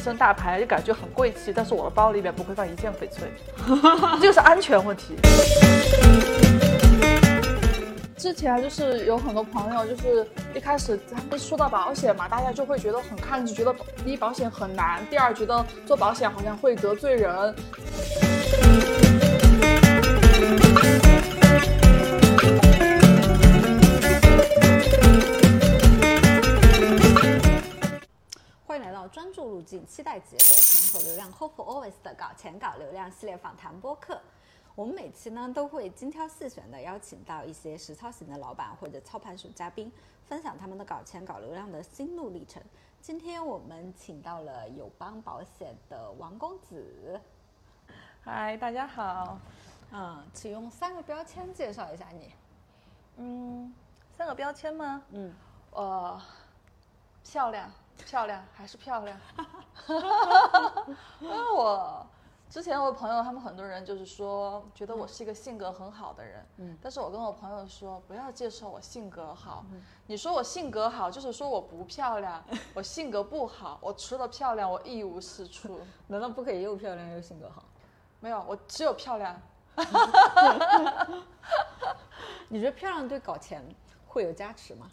身大牌，就感觉很贵气，但是我的包里面不会放一件翡翠，这个是安全问题。之前就是有很多朋友，就是一开始他们说到保险嘛，大家就会觉得很抗拒，觉得第一保险很难，第二觉得做保险好像会得罪人。迎来到专注路径、期待结果、钱和流量 Hope Always 的搞钱搞流量系列访谈播客。我们每期呢都会精挑细选的邀请到一些实操型的老板或者操盘手嘉宾，分享他们的搞钱搞流量的心路历程。今天我们请到了友邦保险的王公子，嗨，大家好。嗯，请用三个标签介绍一下你。嗯，三个标签吗？嗯，呃，漂亮，漂亮，还是漂亮。因为我之前我朋友他们很多人就是说，觉得我是一个性格很好的人。嗯但是我跟我朋友说，不要介绍我性格好。你说我性格好，就是说我不漂亮，我性格不好，我除了漂亮，我一无是处。难道不可以又漂亮又性格好？没有，我只有漂亮。你觉得漂亮对搞钱会有加持吗？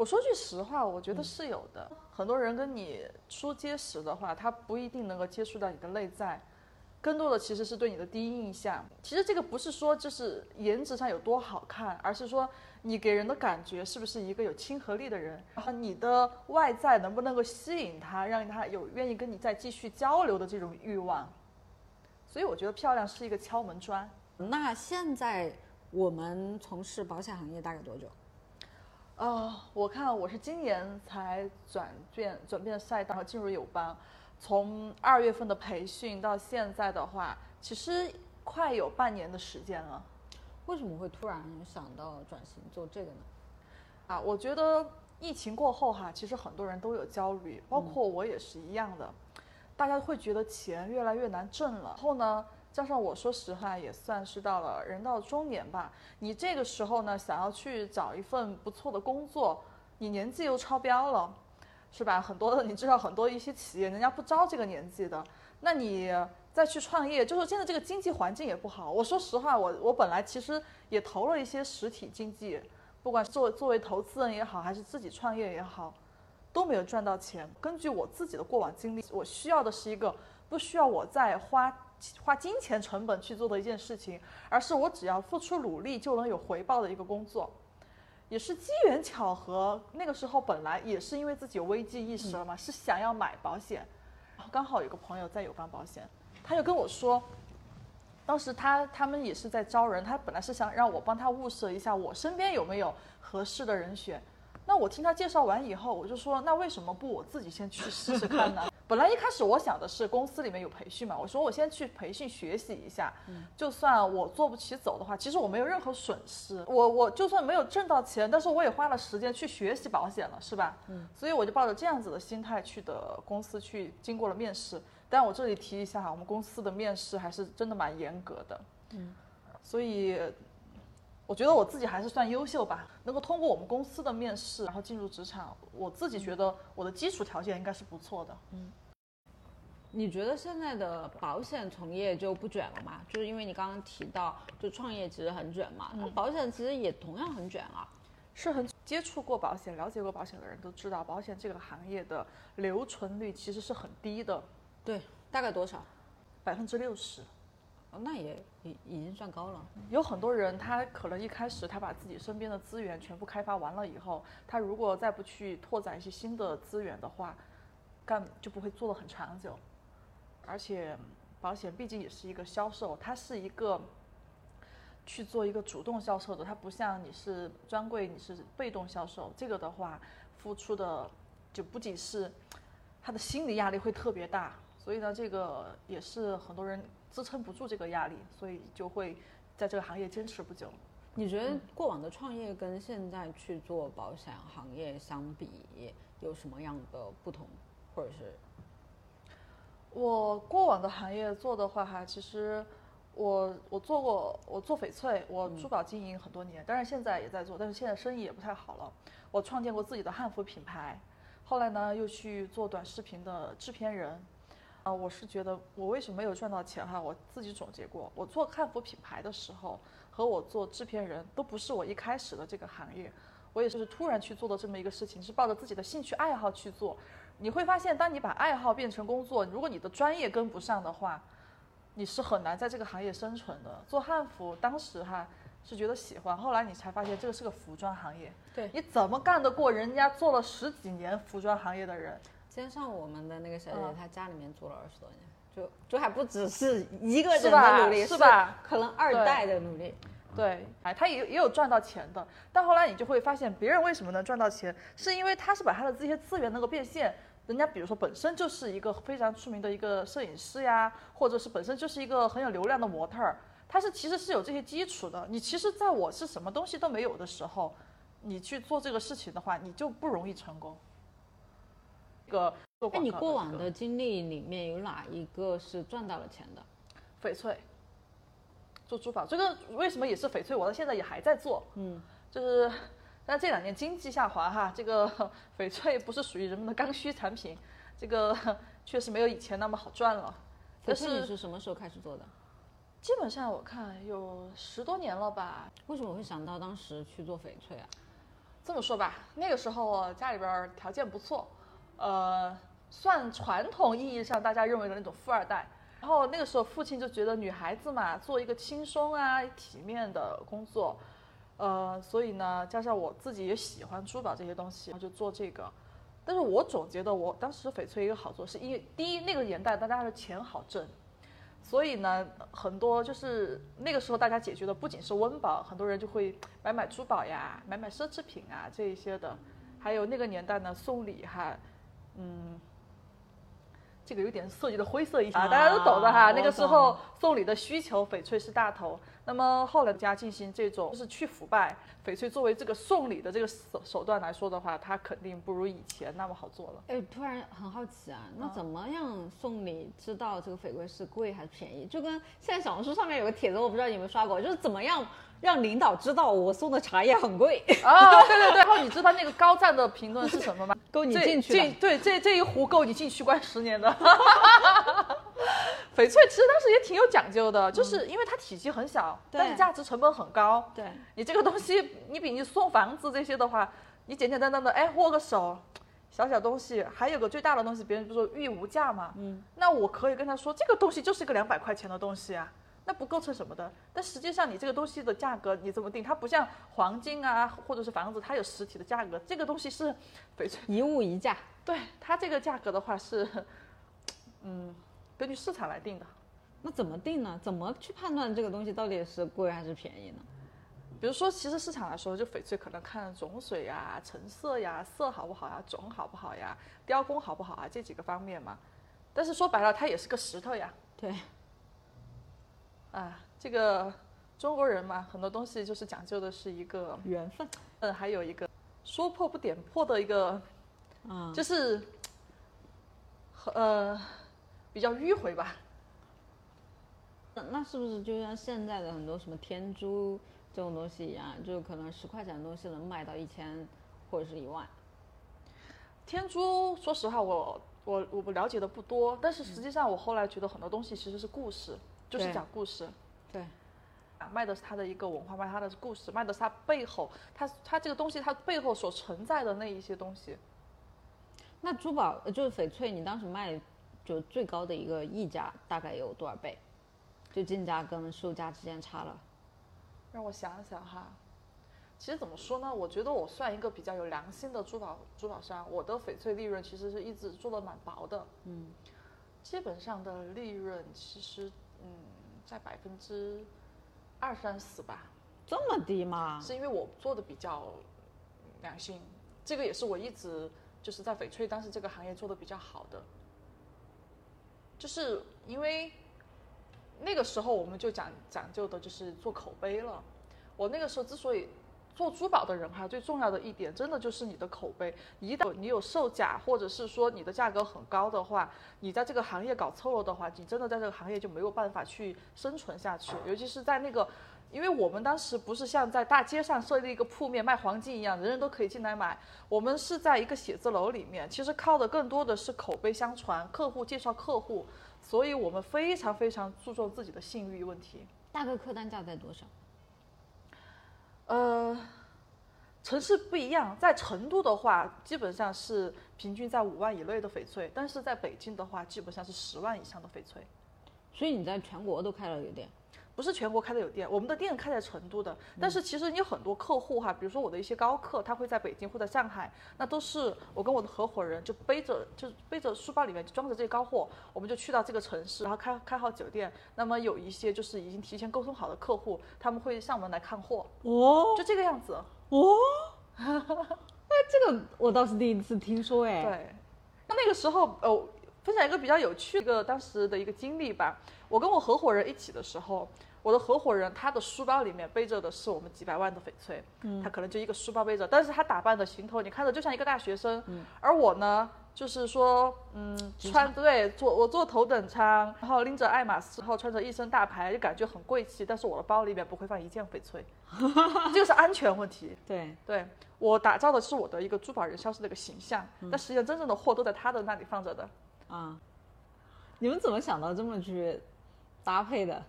我说句实话，我觉得是有的。很多人跟你说结实的话，他不一定能够接触到你的内在，更多的其实是对你的第一印象。其实这个不是说就是颜值上有多好看，而是说你给人的感觉是不是一个有亲和力的人，然后你的外在能不能够吸引他，让他有愿意跟你再继续交流的这种欲望。所以我觉得漂亮是一个敲门砖。那现在我们从事保险行业大概多久？哦，我看我是今年才转变转变赛道进入友邦，从二月份的培训到现在的话，其实快有半年的时间了。为什么会突然想到转型做这个呢？啊，我觉得疫情过后哈，其实很多人都有焦虑，包括我也是一样的。大家会觉得钱越来越难挣了，然后呢，加上我说实话也算是到了人到中年吧。你这个时候呢，想要去找一份不错的工作，你年纪又超标了，是吧？很多的你知道，很多一些企业人家不招这个年纪的，那你再去创业，就是现在这个经济环境也不好。我说实话，我我本来其实也投了一些实体经济，不管是作为作为投资人也好，还是自己创业也好。都没有赚到钱。根据我自己的过往经历，我需要的是一个不需要我再花花金钱成本去做的一件事情，而是我只要付出努力就能有回报的一个工作。也是机缘巧合，那个时候本来也是因为自己有危机意识了嘛，是想要买保险，然后刚好有个朋友在友邦保险，他就跟我说，当时他他们也是在招人，他本来是想让我帮他物色一下我身边有没有合适的人选。那我听他介绍完以后，我就说，那为什么不我自己先去试试看呢？本来一开始我想的是公司里面有培训嘛，我说我先去培训学习一下，就算我做不起走的话，其实我没有任何损失。我我就算没有挣到钱，但是我也花了时间去学习保险了，是吧？嗯，所以我就抱着这样子的心态去的公司去经过了面试。但我这里提一下哈，我们公司的面试还是真的蛮严格的，嗯，所以。我觉得我自己还是算优秀吧，能够通过我们公司的面试，然后进入职场。我自己觉得我的基础条件应该是不错的。嗯，你觉得现在的保险从业就不卷了吗？就是因为你刚刚提到，就创业其实很卷嘛，那保险其实也同样很卷啊。是很接触过保险、了解过保险的人都知道，保险这个行业的留存率其实是很低的，对，大概多少？百分之六十。哦，那也已已经算高了。有很多人，他可能一开始他把自己身边的资源全部开发完了以后，他如果再不去拓展一些新的资源的话，干就不会做得很长久。而且，保险毕竟也是一个销售，它是一个去做一个主动销售的，它不像你是专柜，你是被动销售。这个的话，付出的就不仅是他的心理压力会特别大，所以呢，这个也是很多人。支撑不住这个压力，所以就会在这个行业坚持不久。你觉得过往的创业跟现在去做保险行业相比，有什么样的不同，或者是？我过往的行业做的话，哈，其实我我做过，我做翡翠，我珠宝经营很多年，当然现在也在做，但是现在生意也不太好了。我创建过自己的汉服品牌。后来呢又去做短视频的制片人。啊，我是觉得我为什么没有赚到钱哈？我自己总结过，我做汉服品牌的时候和我做制片人都不是我一开始的这个行业，我也就是突然去做的这么一个事情，是抱着自己的兴趣爱好去做。你会发现，当你把爱好变成工作，如果你的专业跟不上的话，你是很难在这个行业生存的。做汉服当时哈是觉得喜欢，后来你才发现这个是个服装行业，对你怎么干得过人家做了十几年服装行业的人？今天上午我们的那个小姐姐，嗯她家里面做了二十多年，就就还不只是一个人的努力，是吧？可能二代的努力。对，哎，他也也有赚到钱的，但后来你就会发现，别人为什么能赚到钱，是因为他是把他的这些资源能够变现。人家比如说本身就是一个非常出名的一个摄影师呀，或者是本身就是一个很有流量的模特儿，他是其实是有这些基础的。你其实在我是什么东西都没有的时候，你去做这个事情的话，你就不容易成功。这个做哎，你过往的经历里面有哪一个是赚到了钱的？翡翠，做珠宝，这个为什么也是翡翠？我到现在也还在做，嗯，就是，但这两年经济下滑哈，这个 翡翠不是属于人们的刚需产品，这个 确实没有以前那么好赚了。但翡翠你是是什么时候开始做的？基本上我看有十多年了吧。为什么会想到当时去做翡翠啊？这么说吧，那个时候家里边条件不错，呃，算传统意义上大家认为的那种富二代。然后那个时候父亲就觉得女孩子嘛，做一个轻松啊、体面的工作，呃，所以呢，加上我自己也喜欢珠宝这些东西，然后就做这个。但是我总觉得我当时翡翠一个好做，是因为第一那个年代大家的钱好挣，所以呢，很多就是那个时候大家解决的不仅是温饱，很多人就会买买珠宝呀，买买奢侈品啊这一些的，还有那个年代呢送礼哈，嗯，这个有点涉及的灰色一啊，大家都懂的哈。我那个时候送礼的需求，翡翠是大头。那么后来家进行这种就是去腐败，翡翠作为这个送礼的这个手手段来说的话，它肯定不如以前那么好做了。哎，突然很好奇啊，那怎么样送礼知道这个翡翠是贵还是便宜？就跟现在小红书上面有个帖子，我不知道你有没有刷过，就是怎么样让领导知道我送的茶叶很贵，啊，对对对。然后你知道那个高赞的评论是什么吗？够你进去进。对，这这一壶够你进去关十年的。翡翠其实当时也挺有讲究的，就是因为它体积很小，对但是价值成本很高。对，你这个东西，你比你送房子这些的话，你简简单单的，哎，握个手，小小东西，还有个最大的东西，别人不是说玉无价嘛，嗯，那我可以跟他说，这个东西就是个两百块钱的东西啊，那不构成什么的。但实际上你这个东西的价格你怎么定？它不像黄金啊，或者是房子，它有实体的价格，这个东西是翡翠，一物一价。对它这个价格的话是，嗯，根据市场来定的。那怎么定呢？怎么去判断这个东西到底是贵还是便宜呢？比如说，其实市场来说，就翡翠可能看种水呀、成色呀、色好不好呀、种好不好呀、雕工好不好啊这几个方面嘛。但是说白了，它也是个石头呀。对，啊，这个中国人嘛，很多东西就是讲究的是一个，缘分。嗯，还有一个说破不点破的一个，啊、就是，呃，比较迂回吧。那那是不是就像现在的很多什么天珠这种东西一样，就可能十块钱的东西能卖到一千或者是一万？天珠，说实话，我我我不了解的不多，但是实际上我后来觉得很多东西其实是故事，就是讲故事。对，啊，卖的是它的一个文化，卖它的故事，卖的是它背后，它它这个东西它背后所存在的那一些东西。那珠宝呃就是翡翠，你当时卖就最高的一个溢价大概有多少倍？就进价跟售价之间差了。让我想想哈，其实怎么说呢？我觉得我算一个比较有良心的珠宝珠宝商，我的翡翠利润其实是一直做的蛮薄的，嗯，基本上的利润其实嗯在百分之二三十吧。这么低吗？是因为我做的比较良心，这个也是我一直就是在翡翠当时这个行业做的比较好的，就是因为那个时候我们就讲讲究的就是做口碑了。我那个时候之所以做珠宝的人哈，最重要的一点真的就是你的口碑。一旦你有售假，或者是说你的价格很高的话，你在这个行业搞错了的话，你真的在这个行业就没有办法去生存下去。尤其是在那个因为我们当时不是像在大街上设立一个铺面卖黄金一样，人人都可以进来买。我们是在一个写字楼里面，其实靠的更多的是口碑相传，客户介绍客户，所以我们非常非常注重自己的信誉问题。大概客单价在多少？呃，城市不一样，在成都的话，基本上是平均在五万以内的翡翠，但是在北京的话，基本上是十万以上的翡翠。所以你在全国都开了一个店。不是全国开的有店，我们的店开在成都的。但是其实你有很多客户哈，比如说我的一些高客，他会在北京或者上海，那都是我跟我的合伙人就背着就背着书包里面就装着这些高货，我们就去到这个城市，然后开开好酒店。那么有一些就是已经提前沟通好的客户，他们会上门来看货，哦就这个样子。哦，那这个我倒是第一次听说哎。对，那那个时候呃，分享一个比较有趣的一个当时的一个经历吧。我跟我合伙人一起的时候。我的合伙人，他的书包里面背着的是我们几百万的翡翠，嗯，他可能就一个书包背着，但是他打扮的行头，你看着就像一个大学生，嗯，而我呢，就是说，嗯，穿对坐我坐头等舱，然后拎着爱马仕，然后穿着一身大牌，就感觉很贵气，但是我的包里面不会放一件翡翠，这个是安全问题，对，对我打造的是我的一个珠宝人消失的一个形象，但实际上真正的货都在他的那里放着的，啊，你们怎么想到这么去搭配的？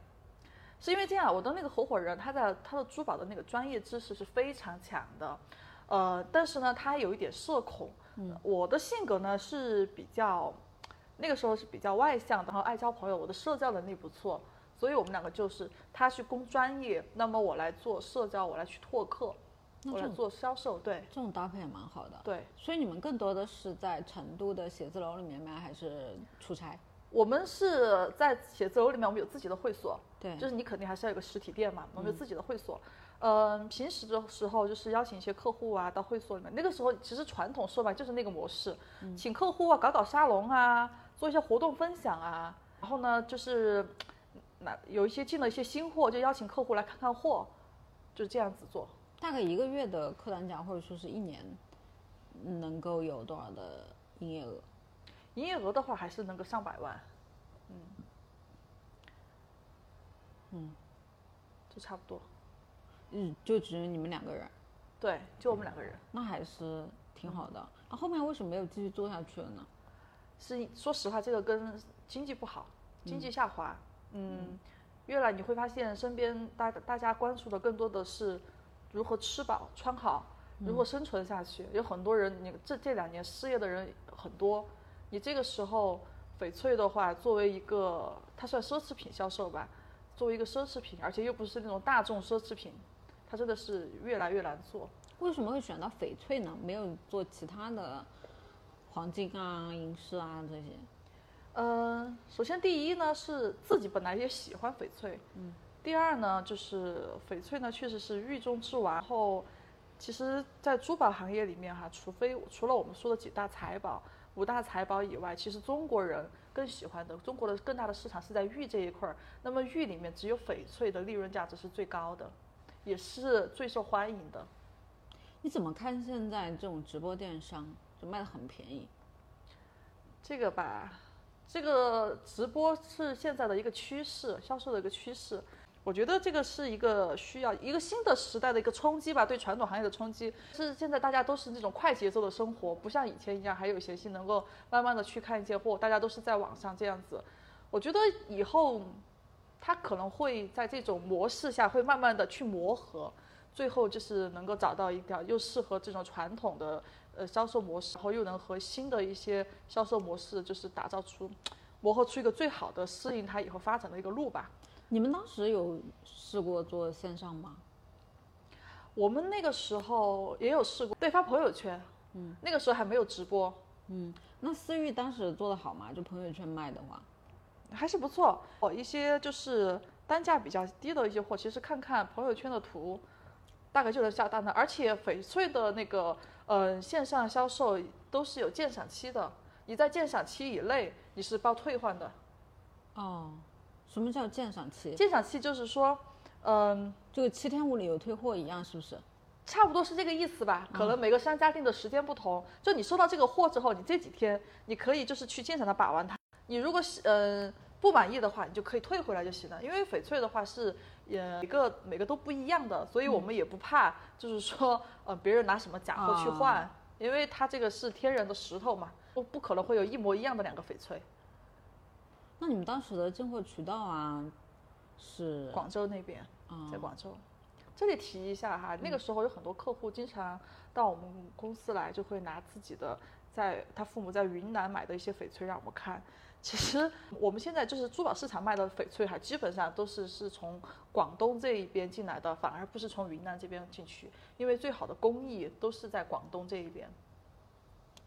是因为这样，我的那个合伙人，他的他的珠宝的那个专业知识是非常强的，呃，但是呢，他有一点社恐。嗯，我的性格呢是比较，那个时候是比较外向的，然后爱交朋友，我的社交能力不错，所以我们两个就是他去攻专业，那么我来做社交，我来去拓客，我来做销售。对，这种搭配也蛮好的。对，所以你们更多的是在成都的写字楼里面卖，还是出差？我们是在写字楼里面，我们有自己的会所。对，就是你肯定还是要有个实体店嘛，我们有自己的会所。嗯，平时的时候就是邀请一些客户啊到会所里面。那个时候其实传统说白就是那个模式，请客户啊，搞搞沙龙啊，做一些活动分享啊。然后呢，就是那有一些进了一些新货，就邀请客户来看看货，就这样子做。大概一个月的客单价或者说是一年能够有多少的营业额？营业额的话还是能够上百万，嗯。嗯，就差不多。嗯，就只有你们两个人。对，就我们两个人。那还是挺好的。那后面为什么没有继续做下去了呢？是说实话，这个跟经济不好，经济下滑。嗯。越来你会发现，身边大大家关注的更多的是如何吃饱穿好，如何生存下去。有很多人，你这这两年失业的人很多。你这个时候，翡翠的话，作为一个它算奢侈品销售吧。作为一个奢侈品，而且又不是那种大众奢侈品，它真的是越来越难做。为什么会选到翡翠呢？没有做其他的黄金啊、银饰啊这些？嗯，首先第一呢是自己本来也喜欢翡翠，嗯。第二呢就是翡翠呢确实是玉中之王。然后，其实，在珠宝行业里面哈，除非除了我们说的几大财宝、五大财宝以外，其实中国人。更喜欢的中国的更大的市场是在玉这一块儿，那么玉里面只有翡翠的利润价值是最高的，也是最受欢迎的。你怎么看现在这种直播电商就卖的很便宜？这个吧，这个直播是现在的一个趋势，销售的一个趋势。我觉得这个是一个需要一个新的时代的一个冲击吧，对传统行业的冲击是现在大家都是那种快节奏的生活，不像以前一样还有闲心能够慢慢的去看一些货，大家都是在网上这样子。我觉得以后，它可能会在这种模式下会慢慢的去磨合，最后就是能够找到一条又适合这种传统的呃销售模式，然后又能和新的一些销售模式就是打造出磨合出一个最好的适应它以后发展的一个路吧。你们当时有试过做线上吗？我们那个时候也有试过，对，发朋友圈。嗯，那个时候还没有直播。嗯，那思域当时做的好吗？就朋友圈卖的话，还是不错。哦，一些就是单价比较低的一些货，其实看看朋友圈的图，大概就能下单的。而且翡翠的那个，嗯，线上销售都是有鉴赏期的，你在鉴赏期以内，你是包退换的。哦。什么叫鉴赏期？鉴赏期就是说，嗯，就七天无理由退货一样，是不是？差不多是这个意思吧。可能每个商家定的时间不同。就你收到这个货之后，你这几天你可以就是去鉴赏它、把玩它。你如果是嗯不满意的话，你就可以退回来就行了。因为翡翠的话是也每个每个都不一样的，所以我们也不怕，就是说呃别人拿什么假货去换，因为它这个是天然的石头嘛，不不可能会有一模一样的两个翡翠。那你们当时的进货渠道啊，是广州那边，在广州。这里提一下哈，那个时候有很多客户经常到我们公司来，就会拿自己的在他父母在云南买的一些翡翠让我们看。其实我们现在就是珠宝市场卖的翡翠哈，基本上都是是从广东这一边进来的，反而不是从云南这边进去，因为最好的工艺都是在广东这一边。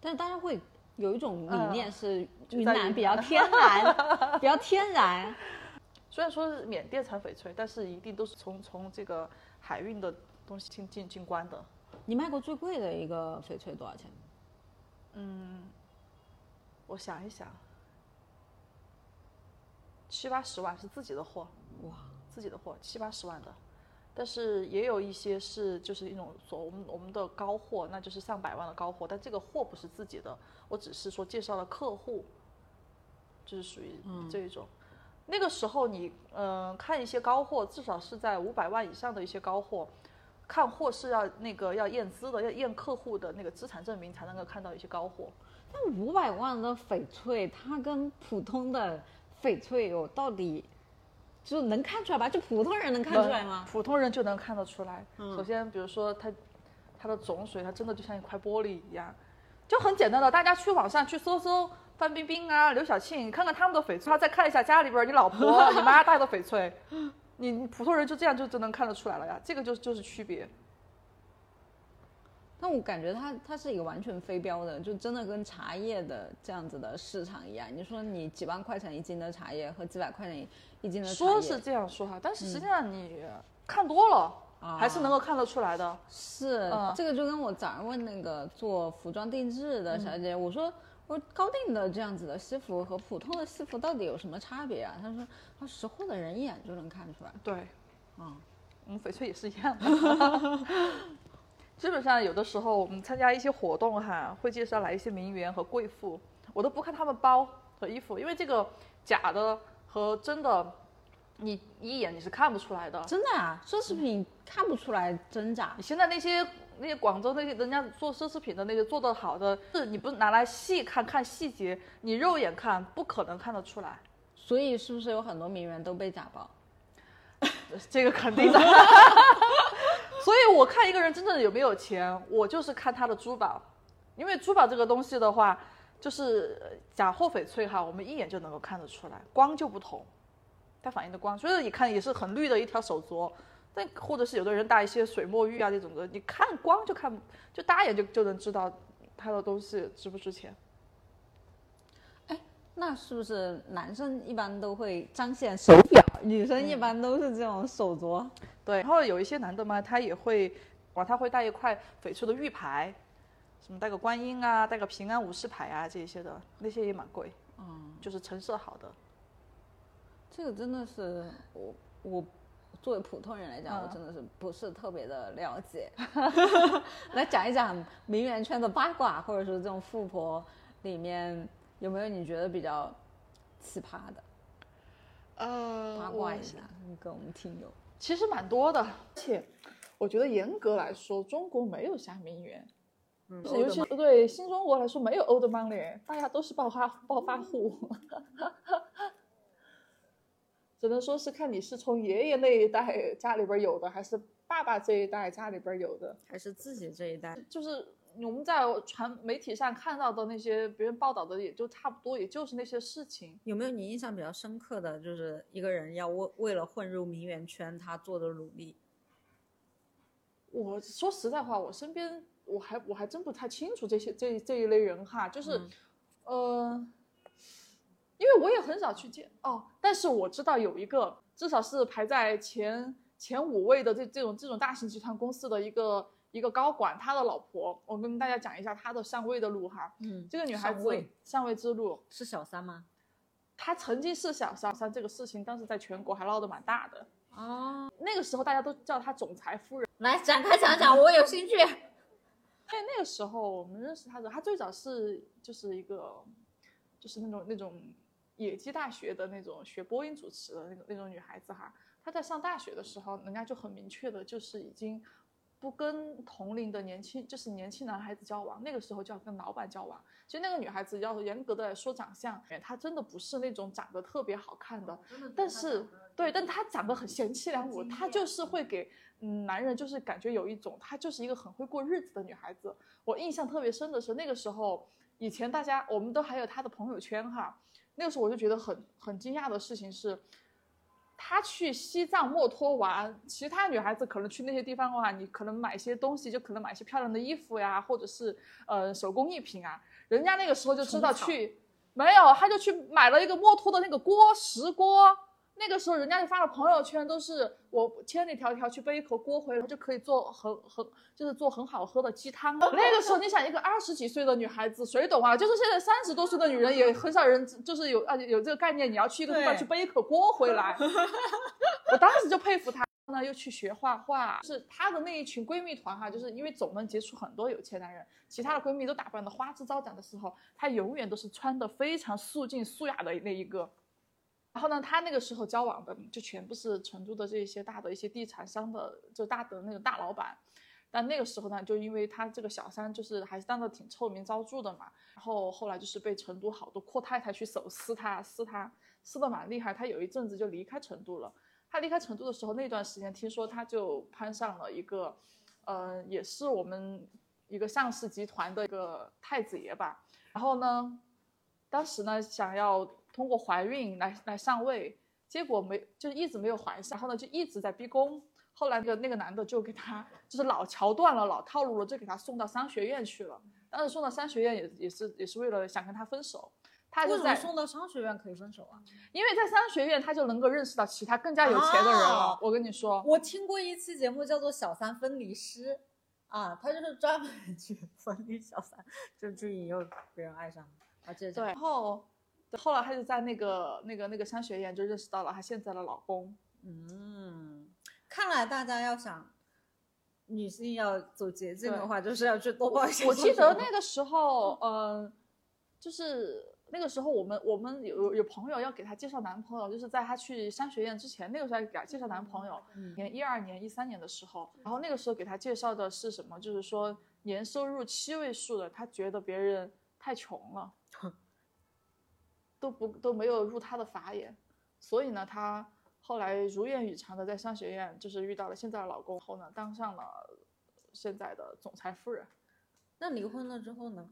但是大家会有一种理念是云南比较天然，比较天然。虽然说是缅甸产翡翠，但是一定都是从从这个海运的东西进进进关的。你卖过最贵的一个翡翠多少钱？嗯，我想一想。七八十万是自己的货，哇，自己的货七八十万的，但是也有一些是就是一种所我们我们的高货，那就是上百万的高货，但这个货不是自己的，我只是说介绍了客户，就是属于这一种。那个时候你嗯看一些高货，至少是在五百万以上的一些高货，看货是要那个要验资的，要验客户的那个资产证明才能够看到一些高货。那五百万的翡翠，它跟普通的。翡翠有到底就能看出来吧？就普通人能看出来吗？普通人就能看得出来。首先，比如说它它的种水，它真的就像一块玻璃一样，就很简单的。大家去网上去搜搜范冰冰啊、刘晓庆，看看他们的翡翠，然后再看一下家里边你老婆、你妈戴的翡翠，你普通人就这样就就能看得出来了呀。这个就就是区别。那我感觉它它是一个完全非标的，就真的跟茶叶的这样子的市场一样。你说你几万块钱一斤的茶叶和几百块钱一斤的茶叶，说是这样说哈，但是实际上你看多了，还是能够看得出来的。是，这个就跟我早上问那个做服装定制的小姐，我说我说高定的这样子的西服和普通的西服到底有什么差别啊？她说，她识货的人一眼就能看出来。对，嗯，我们翡翠也是一样的。基本上有的时候我们参加一些活动哈，会介绍来一些名媛和贵妇，我都不看他们包和衣服，因为这个假的和真的，你一眼你是看不出来的。真的啊，奢侈品看不出来真假。你现在那些那些广州那些人家做奢侈品的那些做的好的，是你不拿来细看看细节，你肉眼看不可能看得出来。所以是不是有很多名媛都被假包？这个肯定的。所以，我看一个人真正的有没有钱，我就是看他的珠宝，因为珠宝这个东西的话，就是假货翡翠哈，我们一眼就能够看得出来，光就不同，它反映的光，所以你看也是很绿的一条手镯，但或者是有的人戴一些水墨玉啊这种的，你看光就看，就大眼就就能知道他的东西值不值钱。哎，那是不是男生一般都会彰显手表，女生一般都是这种手镯？对，然后有一些男的嘛，他也会，哇，他会带一块翡翠的玉牌，什么带个观音啊，带个平安无事牌啊，这些的，那些也蛮贵，嗯，就是成色好的。这个真的是我我作为普通人来讲，我真的是不是特别的了解。来讲一讲名媛圈的八卦，或者说这种富婆里面有没有你觉得比较奇葩的？呃，八卦一下，跟我们听友。其实蛮多的，而且我觉得严格来说，中国没有啥名媛，嗯，尤其对新中国来说，没有 old money，大家都是暴发暴发户，只能说是看你是从爷爷那一代家里边有的，还是爸爸这一代家里边有的，还是自己这一代，就是。我们在传媒体上看到的那些别人报道的，也就差不多，也就是那些事情。有没有你印象比较深刻的就是一个人要为为了混入名媛圈，他做的努力？我说实在话，我身边我还我还真不太清楚这些这这一类人哈，就是，呃，因为我也很少去见哦，但是我知道有一个，至少是排在前前五位的这这种这种大型集团公司的一个。一个高管，他的老婆，我跟大家讲一下他的上位的路哈。嗯，这个女孩子上位之路是小三吗？她曾经是小三，三这个事情当时在全国还闹得蛮大的。哦，那个时候大家都叫她总裁夫人。来展开讲讲，我有兴趣。在那个时候我们认识她的，她最早是就是一个，就是那种那种野鸡大学的那种学播音主持的那种那种女孩子哈，她在上大学的时候，人家就很明确的就是已经不跟同龄的年轻就是年轻男孩子交往，那个时候就要跟老板交往。其实那个女孩子要严格的来说长相，她真的不是那种长得特别好看的，但是对，但她长得很贤妻良母，她就是会给嗯男人就是感觉有一种她就是一个很会过日子的女孩子。我印象特别深的是那个时候，以前大家我们都还有她的朋友圈哈。那个时候我就觉得很很惊讶的事情是，她去西藏墨脱玩，其他女孩子可能去那些地方的话，你可能买一些东西，就可能买一些漂亮的衣服呀，或者是呃手工艺品啊。人家那个时候就知道去，没有，他就去买了一个墨脱的那个锅，石锅。那个时候，人家就发了朋友圈，都是我千里迢迢去背一口锅回来，就可以做很很，就是做很好喝的鸡汤。那个时候，你想一个二十几岁的女孩子，谁懂啊？就是现在三十多岁的女人，也很少人就是有啊有这个概念，你要去一个地方去背一口锅回来。我当时就佩服她，呢又去学画画。是她的那一群闺蜜团哈，就是因为总能接触很多有钱男人，其他的闺蜜都打扮的花枝招展的时候，她永远都是穿的非常素净素雅的那一个。然后呢，他那个时候交往的就全部是成都的这些大的一些地产商的，就大的那个大老板。但那个时候呢，就因为他这个小三就是还是当的挺臭名昭著的嘛。然后后来就是被成都好多阔太太去手撕他，撕他撕的蛮厉害。他有一阵子就离开成都了。他离开成都的时候，那段时间听说他就攀上了一个，呃，也是我们一个上市集团的一个太子爷吧。然后呢，当时呢想要。通过怀孕来来上位，结果没就一直没有怀上，然后呢就一直在逼宫。后来那个那个男的就给他就是老桥段了，老套路了，就给他送到商学院去了。当时送到商学院也也是也是为了想跟他分手。他就在送到商学院可以分手啊？因为在商学院他就能够认识到其他更加有钱的人了。我跟你说，我听过一期节目叫做《小三分离师》，啊，他就是专门 去分离小三，就去引诱别人爱上。啊，接着对，然后。后来她就在那个那个那个商学院就认识到了她现在的老公。嗯，看来大家要想女性要走捷径的话，就是要去多报一些。我记得那个时候，嗯，就是那个时候我们我们有有朋友要给她介绍男朋友，就是在她去商学院之前，那个时候给她介绍男朋友，年一二年一三年的时候，然后那个时候给她介绍的是什么？就是说年收入七位数的，她觉得别人太穷了。都不都没有入他的法眼，所以呢，她后来如愿以偿的在商学院就是遇到了现在的老公后呢，当上了现在的总裁夫人。那离婚了之后呢？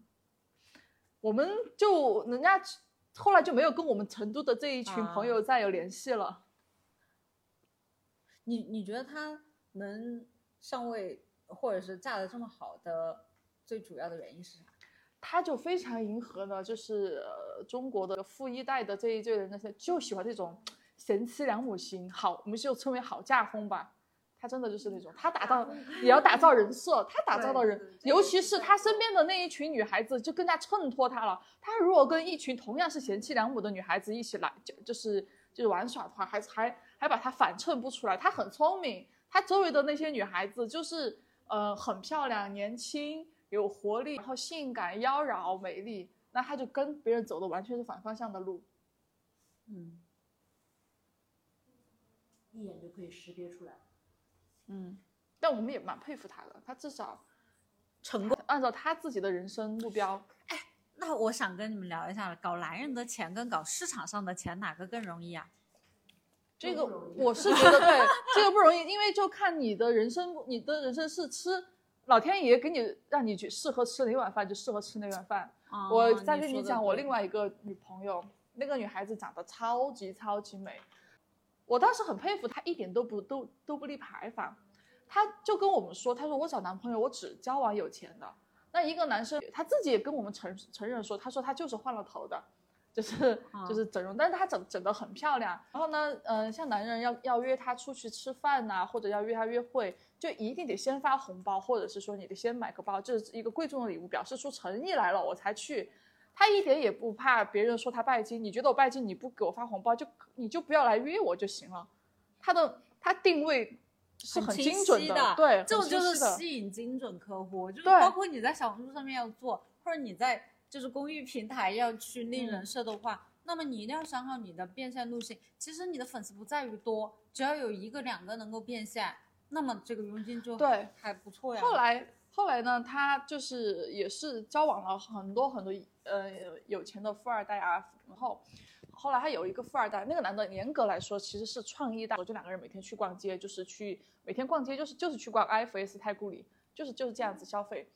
我们就人家后来就没有跟我们成都的这一群朋友再有联系了。你你觉得她能上位或者是嫁的这么好的最主要的原因是啥？他就非常迎合呢，就是中国的富一代的这一届人，那些就喜欢这种贤妻良母型，好，我们就称为好嫁风吧。他真的就是那种，他打造也要打造人设，他打造的人，尤其是他身边的那一群女孩子，就更加衬托他了。他如果跟一群同样是贤妻良母的女孩子一起来，就就是就是玩耍的话，还还还把他反衬不出来。他很聪明，他周围的那些女孩子就是呃很漂亮、年轻。有活力，然后性感、妖娆、美丽，那他就跟别人走的完全是反方向的路。嗯，一眼就可以识别出来。嗯，但我们也蛮佩服他的，他至少成功，按照他自己的人生目标。哎，那我想跟你们聊一下，搞男人的钱跟搞市场上的钱哪个更容易啊？这个我是觉得对，这个不容易，因为就看你的人生，你的人生是吃。老天爷给你让你去适合吃哪碗饭就适合吃哪碗饭。我再跟你讲，我另外一个女朋友，那个女孩子长得超级超级美，我当时很佩服她，一点都不都都不立牌坊。她就跟我们说，她说我找男朋友我只交往有钱的。那一个男生他自己也跟我们承承认说，他说他就是换了头的。就是就是整容，但是她整整得很漂亮。然后呢，嗯，像男人要要约她出去吃饭呐，或者要约她约会，就一定得先发红包，或者是说你得先买个包，这是一个贵重的礼物，表示出诚意来了，我才去。他一点也不怕别人说他拜金，你觉得我拜金，你不给我发红包，就你就不要来约我就行了。他的他定位是很精准的，对，这种就是吸引精准客户，就是包括你在小红书上面要做，或者你在。就是公益平台要去立人设的话，那么你一定要想好你的变现路线。其实你的粉丝不在于多，只要有一个两个能够变现，那么这个佣金就对还不错呀。后来后来呢，他就是也是交往了很多很多呃有钱的富二代啊，然后后来他有一个富二代，那个男的严格来说其实是创意大，就两个人每天去逛街，就是去每天逛街就是就是去逛 IFS 太古里，就是就是这样子消费。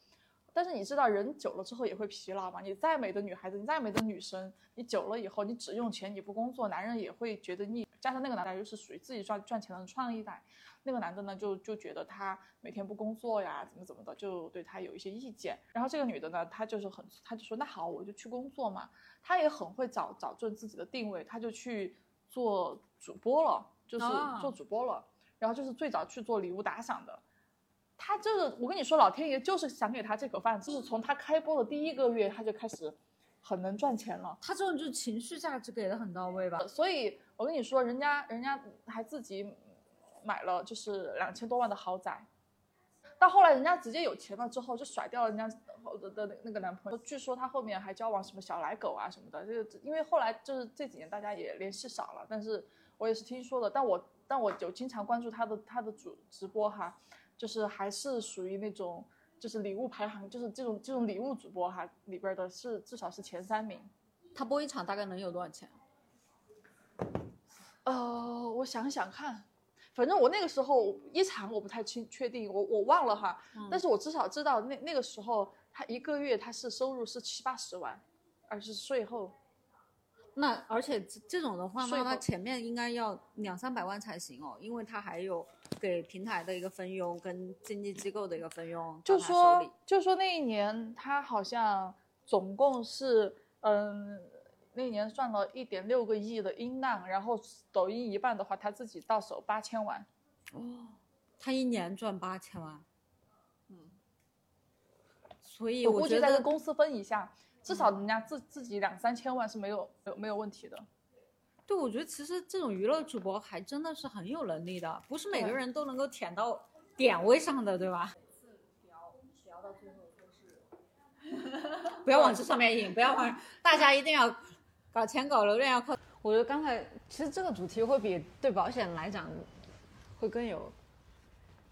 但是你知道，人久了之后也会疲劳嘛。你再美的女孩子，你再美的女生，你久了以后，你只用钱，你不工作，男人也会觉得腻。加上那个男的又是属于自己赚赚钱的创意贷，那个男的呢就就觉得他每天不工作呀，怎么怎么的，就对他有一些意见。然后这个女的呢，她就是很，她就说那好，我就去工作嘛。她也很会找找准自己的定位，她就去做主播了，就是做主播了。然后就是最早去做礼物打赏的。他就是，我跟你说，老天爷就是想给他这口饭，就是从他开播的第一个月，他就开始很能赚钱了。他这种就是情绪价值给的很到位吧？所以我跟你说，人家人家还自己买了就是两千多万的豪宅，到后来人家直接有钱了之后，就甩掉了人家的的的那个男朋友。据说他后面还交往什么小奶狗啊什么的，这个因为后来就是这几年大家也联系少了，但是我也是听说的。但我但我有经常关注他的他的主直播哈，就是还是属于那种就是礼物排行，就是这种这种礼物主播哈里边的是至少是前三名。他播一场大概能有多少钱？呃，我想想看，反正我那个时候一场我不太清确定，我我忘了哈，但是我至少知道那那个时候他一个月他是收入是七八十万，而是税后。那而且这这种的话，那他前面应该要两三百万才行哦，因为他还有给平台的一个分佣跟经纪机构的一个分佣就说。就说那一年他好像总共是嗯。那一年赚了一点六个亿的音浪，然后抖音一半的话，他自己到手八千万。哦他一年赚八千万，嗯，所以我估计觉得再跟公司分一下，至少人家自自己两三千万是没有没有没有问题的。对，我觉得其实这种娱乐主播还真的是很有能力的，不是每个人都能够舔到点位上的，对吧？聊到最后都是不要往这上面引，不要往，大家一定要搞钱搞流量要靠。我觉得刚才其实这个主题会比对保险来讲会更有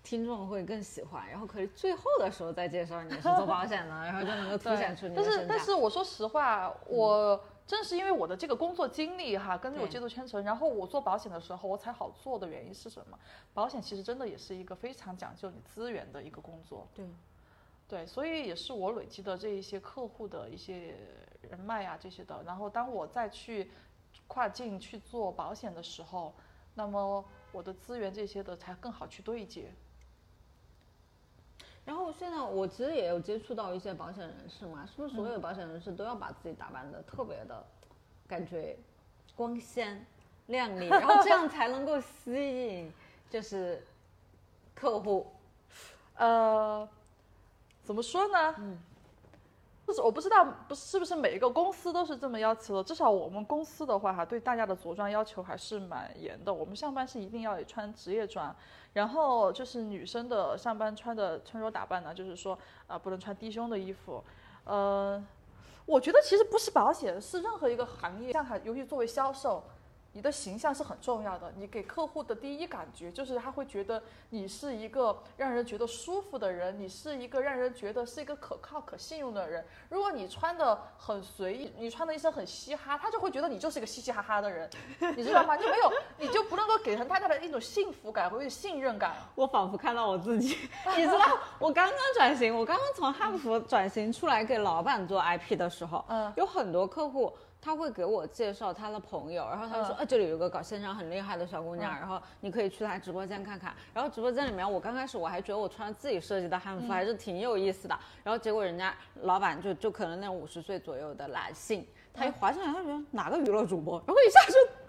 听众会更喜欢，然后可以最后的时候再介绍你是做保险的，然后就能够凸显出你的但是。但是我说实话，我正是因为我的这个工作经历哈，跟着我对接触圈层，然后我做保险的时候我才好做的原因是什么？保险其实真的也是一个非常讲究你资源的一个工作。对，对，所以也是我累积的这一些客户的一些人脉啊这些的。然后当我再去跨境去做保险的时候，那么我的资源这些的才更好去对接。然后现在我其实也有接触到一些保险人士嘛，是不是所有的保险人士都要把自己打扮的特别的，感觉光鲜亮丽，然后这样才能够吸引就是客户？呃，怎么说呢？嗯，就是我不知道，不是不是每一个公司都是这么要求的。至少我们公司的话，哈，对大家的着装要求还是蛮严的。我们上班是一定要穿职业装，然后就是女生的上班穿的穿着打扮呢，就是说啊、不能穿低胸的衣服。呃，我觉得其实不是保险，是任何一个行业，像哈，尤其作为销售。你的形象是很重要的，你给客户的第一感觉就是他会觉得你是一个让人觉得舒服的人，你是一个让人觉得是一个可靠、可信用的人。如果你穿的很随意，你穿的一身很嘻哈，他就会觉得你就是一个嘻嘻哈哈的人，你知道吗？就没有，你就不能够给人太大的一种幸福感或者信任感。我仿佛看到我自己，你知道，我刚刚转型，我刚刚从汉服转型出来给老板做 IP 的时候，嗯有很多客户他会给我介绍他的朋友，然后他说，呃啊，这里有个搞线上很厉害的小姑娘，嗯。然后你可以去她直播间看看。然后直播间里面，我刚开始我还觉得我穿自己设计的汉服嗯。还是挺有意思的，然后结果人家老板就就可能那种五十岁左右的男性，他一滑进来，他觉得哪个娱乐主播，然后一下就跳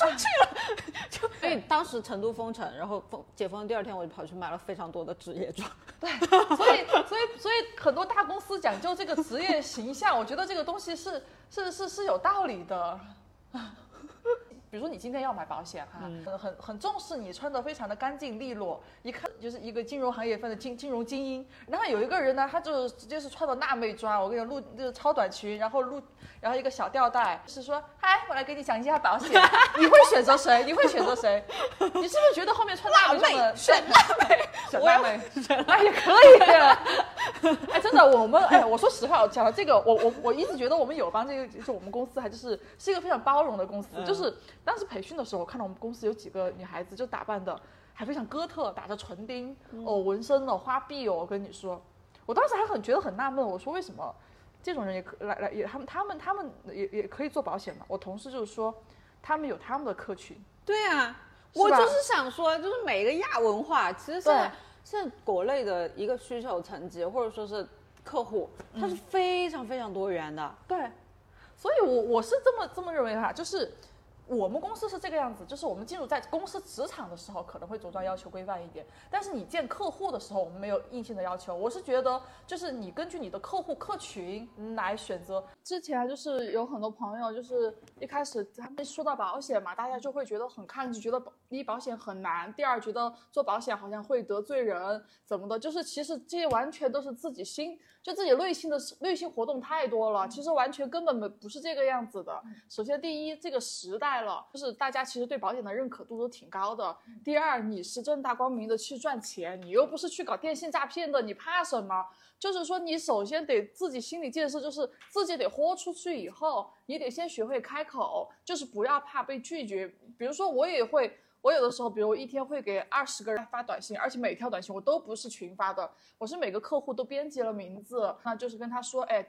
出去了，就 所以当时成都封城，然后封解封第二天，我就跑去买了非常多的职业装。对所以，所以，所以很多大公司讲究这个职业形象，我觉得这个东西是是是是有道理的。比如说你今天要买保险哈，嗯很很很重视你穿的非常的干净利落，一看就是一个金融行业份的金金融精英。然后有一个人呢，他就直接是穿的辣妹装，我跟你讲，露就是超短裙，然后露然后一个小吊带，是说嗨，我来给你讲一下保险，你会选择谁？你会选择谁？你是不是觉得后面穿辣妹装的选辣妹？选辣妹，哎也可以。哎，真的，我们哎，我说实话，我讲到这个，我我我一直觉得我们友邦这个就是我们公司还就是是一个非常包容的公司。就是当时培训的时候，我看到我们公司有几个女孩子就打扮的还非常哥特，打着唇钉，哦，纹身哦，花臂哦，我跟你说，我当时还很觉得很纳闷，我说为什么这种人也可来来也他们他们他们也也可以做保险嘛？我同事就是说，他们有他们的客群，对啊，我就是想说，就是每一个亚文化，其实现在现在国内的一个需求层级或者说是客户，它是非常非常多元的。对，所以我我是这么这么认为哈，就是我们公司是这个样子，就是我们进入在公司职场的时候可能会着装要求规范一点，但是你见客户的时候，我们没有硬性的要求。我是觉得，就是你根据你的客户客群来选择。之前就是有很多朋友，就是一开始他们说到保险嘛，大家就会觉得很抗拒，觉得第一保险很难，第二觉得做保险好像会得罪人怎么的，就是其实这些完全都是自己心就自己内心的内心活动太多了，其实完全根本没不是这个样子的。首先，第一，这个时代了，就是大家其实对保险的认可度都挺高的。第二，你是正大光明的去赚钱，你又不是去搞电信诈骗的，你怕什么？就是说，你首先得自己心理建设，就是自己得豁出去以后，你得先学会开口，就是不要怕被拒绝。比如说，我也会。我有的时候，比如我一天会给二十个人发短信，而且每条短信我都不是群发的，我是每个客户都编辑了名字，那就是跟他说，哎，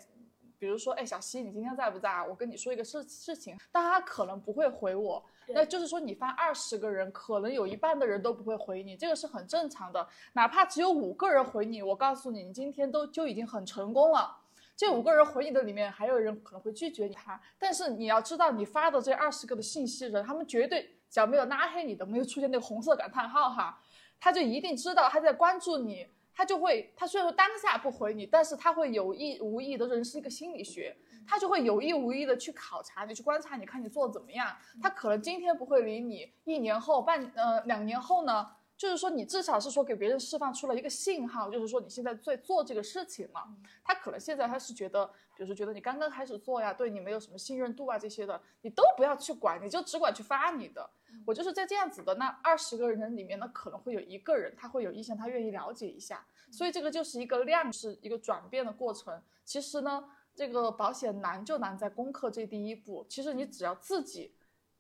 比如说，哎，小西，你今天在不在？我跟你说一个事事情，但他可能不会回我，那就是说你发二十个人，可能有一半的人都不会回你，这个是很正常的。哪怕只有五个人回你，我告诉你，你今天都就已经很成功了。这五个人回你的里面，还有人可能会拒绝你他，但是你要知道，你发的这二十个的信息人，他们绝对只要没有拉黑你的，没有出现那个红色感叹号哈，他就一定知道他在关注你，他就会，他虽然说当下不回你，但是他会有意无意的，人是一个心理学，他就会有意无意的去考察你，去观察你，看你做的怎么样。他可能今天不会理你，一年后、半呃两年后呢，就是说你至少是说给别人释放出了一个信号，就是说你现在在做这个事情了。他可能现在他是觉得，比如说觉得你刚刚开始做呀，对你没有什么信任度啊这些的，你都不要去管，你就只管去发你的。我就是在这样子的那二十个人里面呢，可能会有一个人他会有意向，他愿意了解一下，所以这个就是一个量，是一个转变的过程。其实呢，这个保险难就难在攻克这第一步。其实你只要自己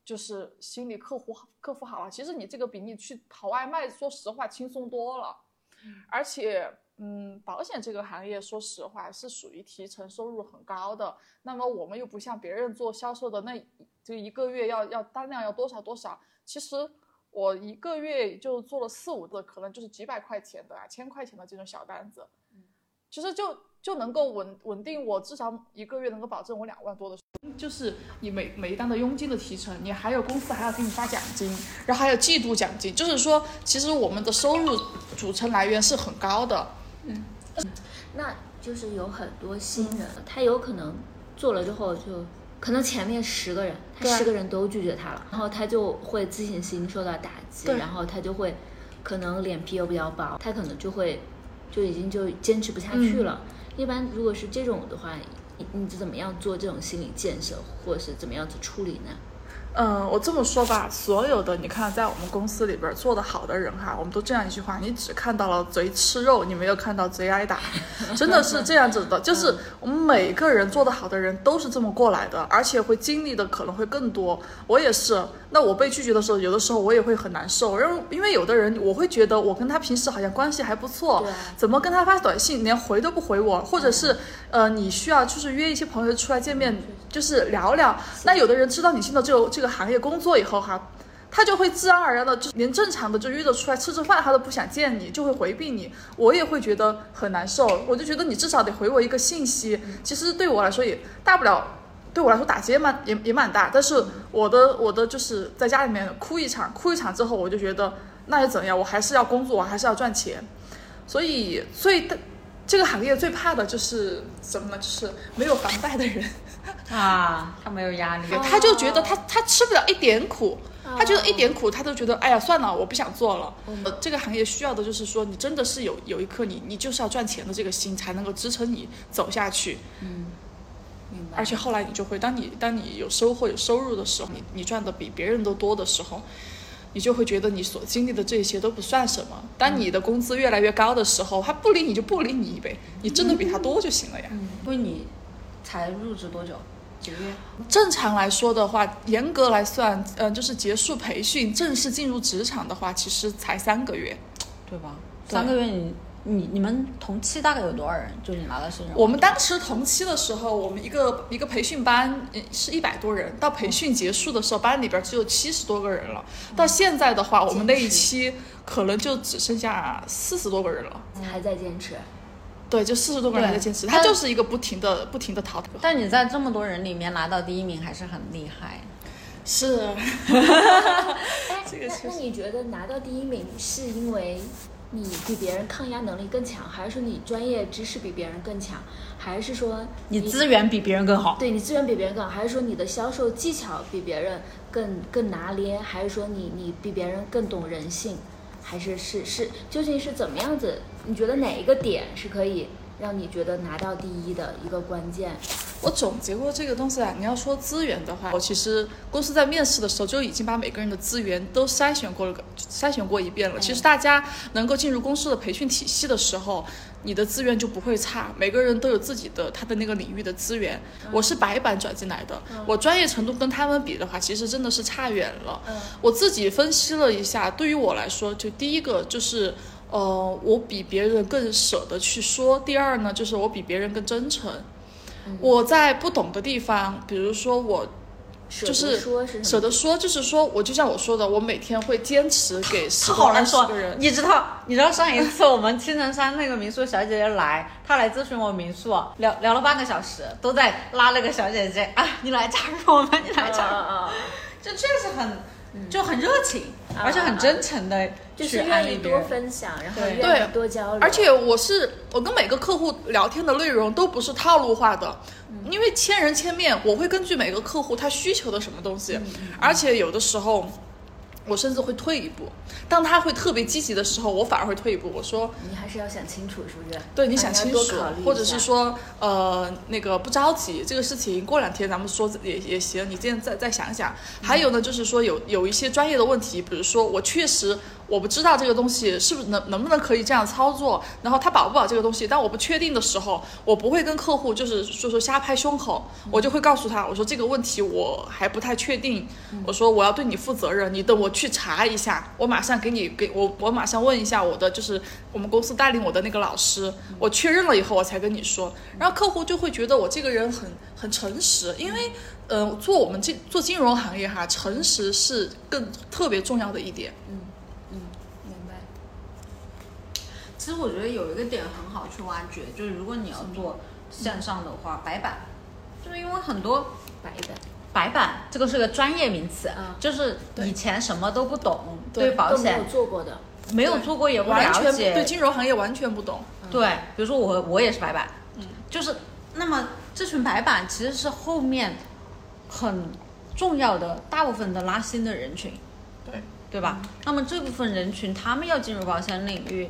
就是心理克服好克服好了，其实你这个比你去跑外卖，说实话轻松多了。而且，嗯，保险这个行业，说实话是属于提成收入很高的。那么我们又不像别人做销售的，那就一个月要要单量要多少多少。其实我一个月就做了四五个，可能就是几百块钱的啊，千块钱的这种小单子，其实就就能够稳稳定我至少一个月能够保证我两万多的。就是你每每一单的佣金的提成，你还有公司还要给你发奖金，然后还有季度奖金，就是说，其实我们的收入组成来源是很高的。那就是有很多新人，他有可能做了之后就，可能前面十个人，他对。十个人都拒绝他了，然后他就会自信心受到打击，然后他就会可能脸皮又比较薄，他可能就会就已经就坚持不下去了。一般如果是这种的话，你你怎么样做这种心理建设，或者是怎么样子处理呢？嗯，我这么说吧，所有的你看，在我们公司里边做的好的人哈，我们都这样一句话：你只看到了贼吃肉，你没有看到贼挨打，真的是这样子的。就是我们每个人做的好的人都是这么过来的，而且会经历的可能会更多。我也是，那我被拒绝的时候，有的时候我也会很难受，因为因为有的人我会觉得我跟他平时好像关系还不错，怎么跟他发短信连回都不回我，或者是呃你需要就是约一些朋友出来见面，就是聊聊。那有的人知道你现在这个这个行业工作以后哈，他就会自然而然的就连正常的就约着出来吃吃饭，他都不想见你，就会回避你。我也会觉得很难受，我就觉得你至少得回我一个信息。其实对我来说也大不了。对我来说打击也蛮也也蛮大，但是我的我的就是在家里面哭一场，哭一场之后我就觉得那又怎样，我还是要工作，我还是要赚钱，所以最大这个行业最怕的就是什么呢？就是没有房贷的人。啊，他没有压力，他就觉得他他吃不了一点苦，他觉得一点苦他都觉得哎呀算了，我不想做了。呃，这个行业需要的就是说你真的是有有一颗你你就是要赚钱的这个心，才能够支撑你走下去。明白。而且后来你就会，当你当你有收获有收入的时候，你你赚的比别人都多的时候，你就会觉得你所经历的这些都不算什么。当你的工资越来越高的时候，他不理你就不理你呗，你挣的比他多就行了呀。嗯因为你才入职多久？几个月？正常来说的话，严格来算，嗯、就是结束培训正式进入职场的话，其实才三个月。对吧？对三个月你你你们同期大概有多少人？就你拿到身上，我们当时同期的时候，我们一个一个培训班呃是一百多人，到培训结束的时候，班里边只有七十多个人了。到现在的话，我们那一期可能就只剩下四十多个人了。还在坚持，对，就四十多个人还在坚持，他就是一个不停的、不停的淘汰。但你在这么多人里面拿到第一名，还是很厉害。是，哎，这个确实那那你觉得拿到第一名是因为你比别人抗压能力更强，还是说你专业知识比别人更强，还是说你资源比别人更好。对你资源比别人更好，还是说你的销售技巧比别人更更拿捏，还是说你你比别人更懂人性，还是是是究竟是怎么样子？你觉得哪一个点是可以让你觉得拿到第一的一个关键？我总结过这个东西啊，你要说资源的话，我其实公司在面试的时候就已经把每个人的资源都筛选过了，筛选过一遍了。其实大家能够进入公司的培训体系的时候，你的资源就不会差，每个人都有自己的他的那个领域的资源。我是白板转进来的，我专业程度跟他们比的话，其实真的是差远了。我自己分析了一下，对于我来说，就第一个就是。呃，我比别人更舍得去说。第二呢，就是我比别人更真诚。我在不懂的地方，比如说我就是舍得说，就是说我就像我说的，我每天会坚持给 十个人，。你知道，你知道上一次我们青城山那个民宿小姐姐来，她来咨询我民宿，聊聊了半个小时，都在拉那个小姐姐啊，你来加入我们，你来加入，啊！就确实很，就很热情，而且很真诚的就是去安愿意多利别人。分享，然后对愿意多交流，而且我是我跟每个客户聊天的内容都不是套路化的，因为千人千面，我会根据每个客户他需求的什么东西，而且有的时候。我甚至会退一步，当他会特别积极的时候，我反而会退一步。我说，你还是要想清楚，是不是？对，你啊想清楚或者是说，呃，那个不着急，这个事情过两天咱们说也也行，你现在再再想想。还有呢，就是说有有一些专业的问题，比如说我确实我不知道这个东西是不是能能不能可以这样操作，然后他保不保这个东西，但我不确定的时候，我不会跟客户就是说说瞎拍胸口，我就会告诉他，我说这个问题我还不太确定，我说我要对你负责任，你等我去查一下，我马上给你给我我马上问一下我的就是我们公司带领我的那个老师，我确认了以后我才跟你说，然后客户就会觉得我这个人很很诚实，因为呃做我们这做金融行业哈，诚实是更特别重要的一点。嗯嗯明白。其实我觉得有一个点很好去挖掘，就是如果你要做？线上的话，白板，就是因为很多白板白板这个是个专业名词，嗯。就是以前什么都不懂，对对保险没有做过的，没有做过也不了完全不解，对金融行业完全不懂。对，比如说我我也是白板，嗯，就是那么这群白板其实是后面很重要的大部分的拉新的人群，对。对吧？那么这部分人群他们要进入保险领域，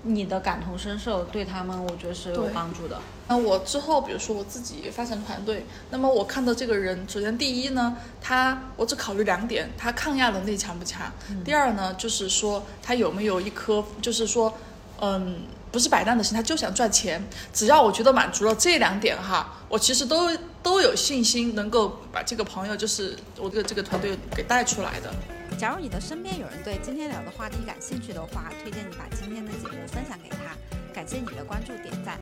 你的感同身受对他们我觉得是有帮助的。那我之后，比如说我自己发展团队，那么我看到这个人，首先第一呢，他我只考虑两点，他抗压能力强不强；第二呢，就是说他有没有一颗，就是说，嗯，不是摆烂的心，他就想赚钱。只要我觉得满足了这两点哈，我其实都都有信心能够把这个朋友，就是我这个这个团队给带出来的。假如你的身边有人对今天聊的话题感兴趣的话，推荐你把今天的节目分享给他。感谢你的关注点赞。